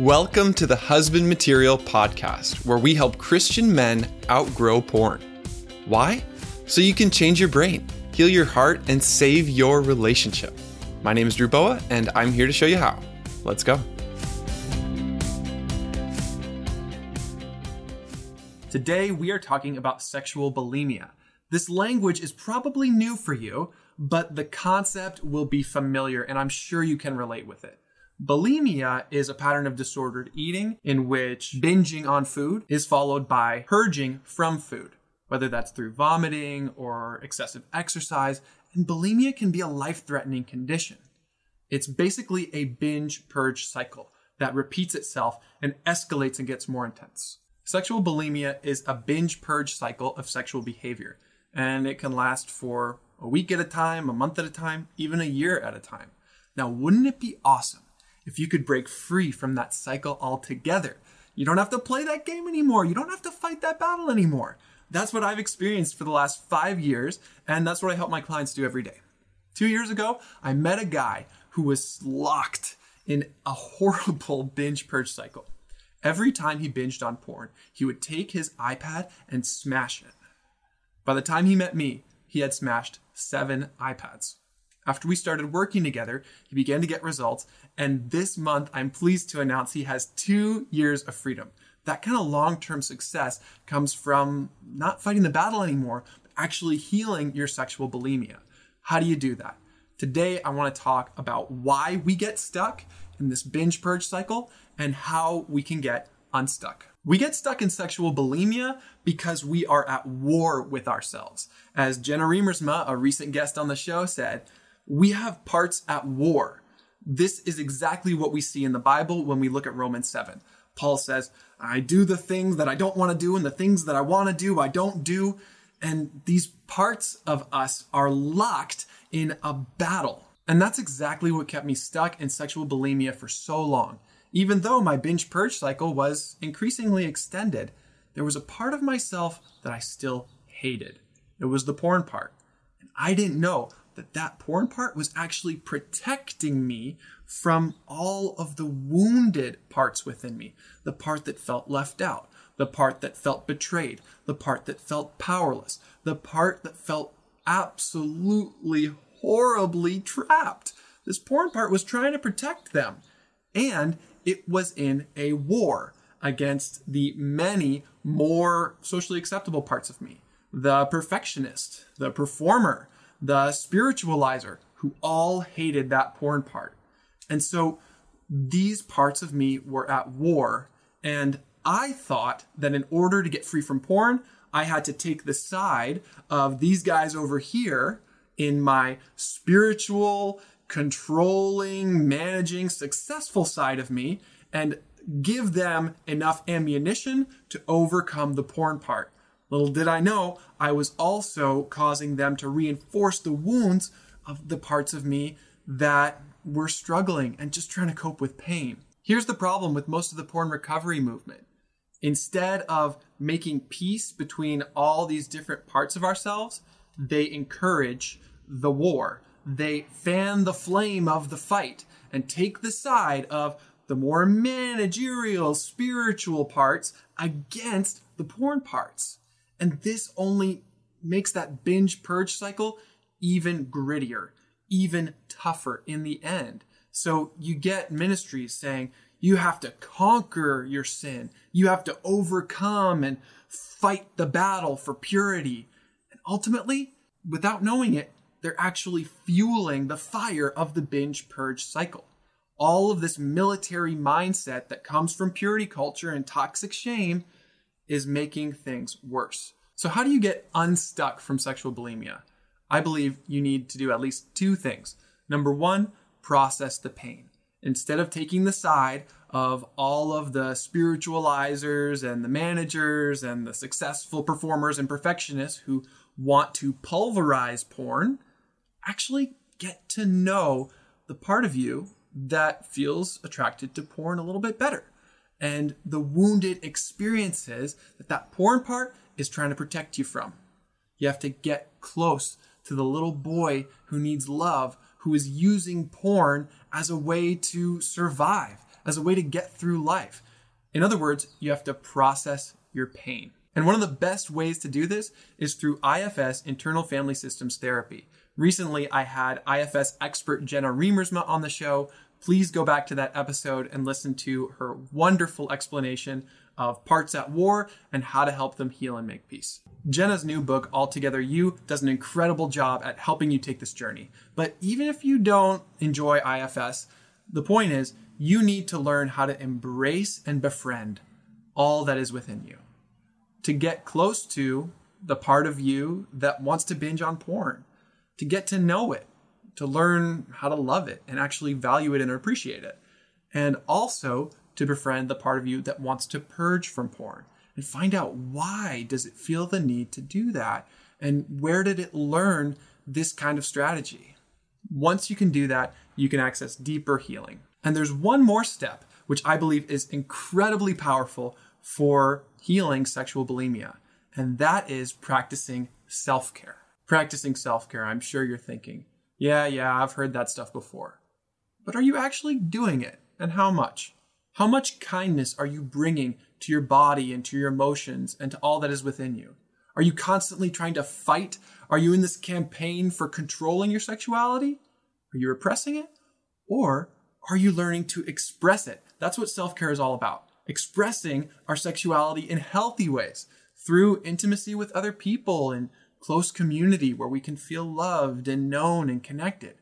Welcome to the Husband Material Podcast, where we help Christian men outgrow porn. Why? So you can change your brain, heal your heart, and save your relationship. My name is Drew Boa, and I'm here to show you how. Let's go. Today, we are talking about sexual bulimia. This language is probably new for you, but the concept will be familiar, and I'm sure you can relate with it. Bulimia is a pattern of disordered eating in which binging on food is followed by purging from food, whether that's through vomiting or excessive exercise. And bulimia can be a life threatening condition. It's basically a binge purge cycle that repeats itself and escalates and gets more intense. Sexual bulimia is a binge purge cycle of sexual behavior, and it can last for a week at a time, a month at a time, even a year at a time. Now, wouldn't it be awesome if you could break free from that cycle altogether. You don't have to play that game anymore. You don't have to fight that battle anymore. That's what I've experienced for the last five years, and that's what I help my clients do every day. Two years ago, I met a guy who was locked in a horrible binge purge cycle. Every time he binged on porn, he would take his iPad and smash it. By the time he met me, he had smashed seven iPads. After we started working together, he began to get results, and this month I'm pleased to announce he has two years of freedom. That kind of long term success comes from not fighting the battle anymore, but actually healing your sexual bulimia. How do you do that? Today, I want to talk about why we get stuck in this binge purge cycle and how we can get unstuck. We get stuck in sexual bulimia because we are at war with ourselves. As Jenna Riemersma, a recent guest on the show, said, we have parts at war. This is exactly what we see in the Bible when we look at Romans 7. Paul says, I do the things that I don't want to do, and the things that I want to do, I don't do. And these parts of us are locked in a battle. And that's exactly what kept me stuck in sexual bulimia for so long. Even though my binge purge cycle was increasingly extended, there was a part of myself that I still hated. It was the porn part. And I didn't know that that porn part was actually protecting me from all of the wounded parts within me. The part that felt left out, the part that felt betrayed, the part that felt powerless, the part that felt absolutely horribly trapped. This porn part was trying to protect them. And it was in a war against the many more socially acceptable parts of me the perfectionist, the performer, the spiritualizer, who all hated that porn part. And so these parts of me were at war. And I thought that in order to get free from porn, I had to take the side of these guys over here in my spiritual, controlling, managing, successful side of me and give them enough ammunition to overcome the porn part. Little did I know, I was also causing them to reinforce the wounds of the parts of me that were struggling and just trying to cope with pain. Here's the problem with most of the porn recovery movement. Instead of making peace between all these different parts of ourselves, they encourage the war. They fan the flame of the fight and take the side of the more managerial, spiritual parts against the porn parts. And this only makes that binge purge cycle even grittier, even tougher in the end. So you get ministries saying you have to conquer your sin, you have to overcome and fight the battle for purity. And ultimately, without knowing it, they're actually fueling the fire of the binge purge cycle. All of this military mindset that comes from purity culture and toxic shame is making things worse. So, how do you get unstuck from sexual bulimia? I believe you need to do at least two things. Number one, process the pain. Instead of taking the side of all of the spiritualizers and the managers and the successful performers and perfectionists who want to pulverize porn, actually get to know the part of you that feels attracted to porn a little bit better and the wounded experiences that that porn part is trying to protect you from. You have to get close to the little boy who needs love, who is using porn as a way to survive, as a way to get through life. In other words, you have to process your pain. And one of the best ways to do this is through IFS internal family systems therapy. Recently, I had IFS expert Jenna Riemersma on the show. Please go back to that episode and listen to her wonderful explanation of parts at war and how to help them heal and make peace. Jenna's new book, Altogether You, does an incredible job at helping you take this journey. But even if you don't enjoy IFS, the point is you need to learn how to embrace and befriend all that is within you. To get close to the part of you that wants to binge on porn, to get to know it, to learn how to love it and actually value it and appreciate it. And also to befriend the part of you that wants to purge from porn and find out why does it feel the need to do that and where did it learn this kind of strategy. Once you can do that, you can access deeper healing. And there's one more step which I believe is incredibly powerful for healing sexual bulimia, and that is practicing self-care. Practicing self-care. I'm sure you're thinking, "Yeah, yeah, I've heard that stuff before." But are you actually doing it? And how much? How much kindness are you bringing to your body and to your emotions and to all that is within you? Are you constantly trying to fight? Are you in this campaign for controlling your sexuality? Are you repressing it? Or are you learning to express it? That's what self care is all about. Expressing our sexuality in healthy ways through intimacy with other people and close community where we can feel loved and known and connected.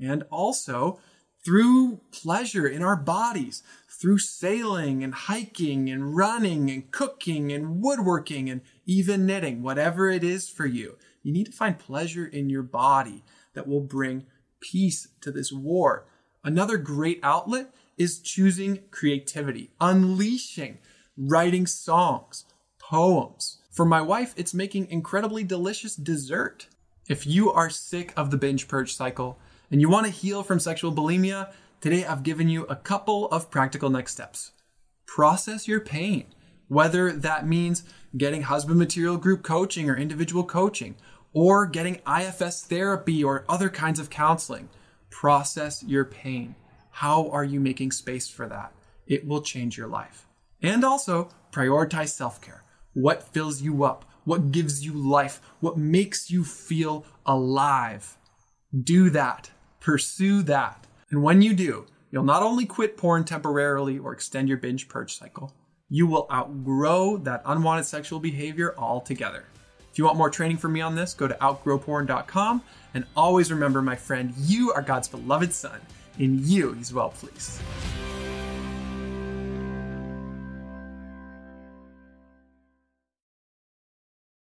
And also through pleasure in our bodies, through sailing and hiking and running and cooking and woodworking and even knitting, whatever it is for you. You need to find pleasure in your body that will bring peace to this war. Another great outlet is choosing creativity, unleashing, writing songs, poems. For my wife, it's making incredibly delicious dessert. If you are sick of the binge purge cycle, and you want to heal from sexual bulimia, today I've given you a couple of practical next steps. Process your pain, whether that means getting husband material group coaching or individual coaching, or getting IFS therapy or other kinds of counseling. Process your pain. How are you making space for that? It will change your life. And also prioritize self care. What fills you up? What gives you life? What makes you feel alive? Do that. Pursue that. And when you do, you'll not only quit porn temporarily or extend your binge purge cycle, you will outgrow that unwanted sexual behavior altogether. If you want more training from me on this, go to outgrowporn.com and always remember, my friend, you are God's beloved son. In you, he's well pleased.